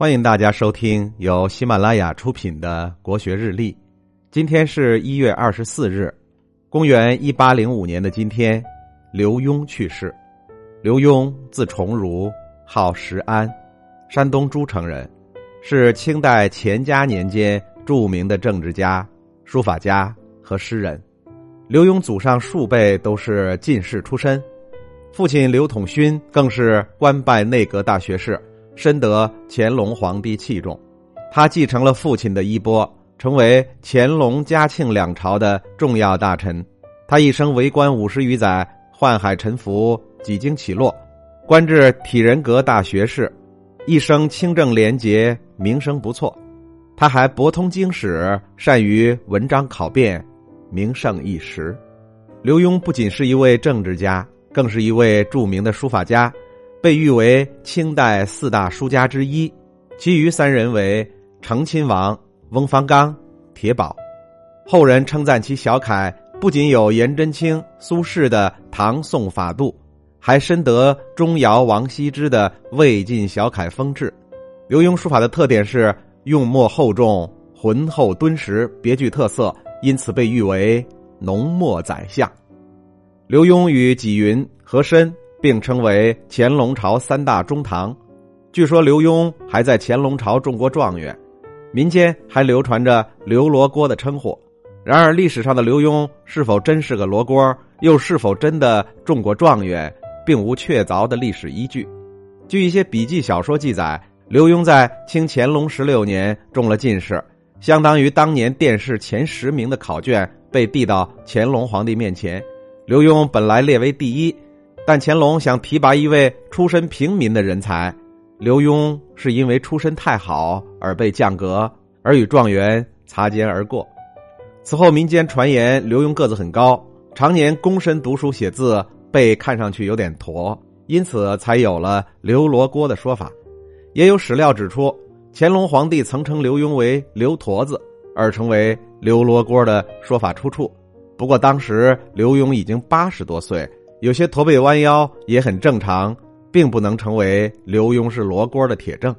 欢迎大家收听由喜马拉雅出品的《国学日历》。今天是一月二十四日，公元一八零五年的今天，刘墉去世。刘墉字崇儒，号石安，山东诸城人，是清代乾嘉年间著名的政治家、书法家和诗人。刘墉祖上数辈都是进士出身，父亲刘统勋更是官拜内阁大学士。深得乾隆皇帝器重，他继承了父亲的衣钵，成为乾隆、嘉庆两朝的重要大臣。他一生为官五十余载，宦海沉浮，几经起落，官至体仁阁大学士，一生清正廉洁，名声不错。他还博通经史，善于文章考辩，名盛一时。刘墉不仅是一位政治家，更是一位著名的书法家。被誉为清代四大书家之一，其余三人为成亲王、翁方刚、铁宝。后人称赞其小楷不仅有颜真卿、苏轼的唐宋法度，还深得钟繇、王羲之的魏晋小楷风致。刘墉书法的特点是用墨厚重、浑厚敦实，别具特色，因此被誉为浓墨宰相。刘墉与纪云、和珅。并称为乾隆朝三大中堂。据说刘墉还在乾隆朝中过状元，民间还流传着“刘罗锅”的称呼。然而，历史上的刘墉是否真是个罗锅，又是否真的中过状元，并无确凿的历史依据。据一些笔记小说记载，刘墉在清乾隆十六年中了进士，相当于当年殿试前十名的考卷被递到乾隆皇帝面前。刘墉本来列为第一。但乾隆想提拔一位出身平民的人才，刘墉是因为出身太好而被降格，而与状元擦肩而过。此后民间传言刘墉个子很高，常年躬身读书写字，背看上去有点驼，因此才有了“刘罗锅”的说法。也有史料指出，乾隆皇帝曾称刘墉为“刘驼子”，而成为“刘罗锅”的说法出处。不过当时刘墉已经八十多岁。有些驼背弯腰也很正常，并不能成为刘墉是罗锅的铁证。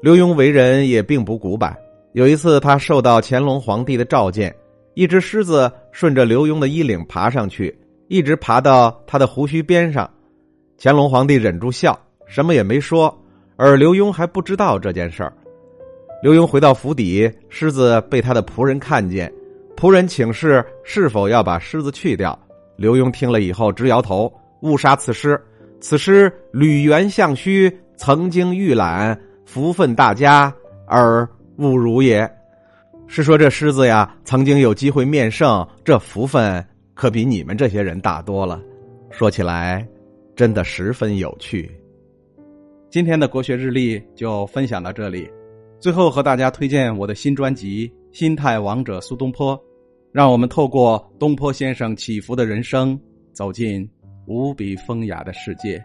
刘墉为人也并不古板。有一次，他受到乾隆皇帝的召见，一只狮子顺着刘墉的衣领爬上去，一直爬到他的胡须边上。乾隆皇帝忍住笑，什么也没说，而刘墉还不知道这件事儿。刘墉回到府邸，狮子被他的仆人看见，仆人请示是否要把狮子去掉。刘墉听了以后直摇头：“误杀此诗，此诗履原相虚，曾经预览，福分大家，而勿如也。”是说这狮子呀，曾经有机会面圣，这福分可比你们这些人大多了。说起来，真的十分有趣。今天的国学日历就分享到这里，最后和大家推荐我的新专辑《心态王者苏东坡》。让我们透过东坡先生起伏的人生，走进无比风雅的世界。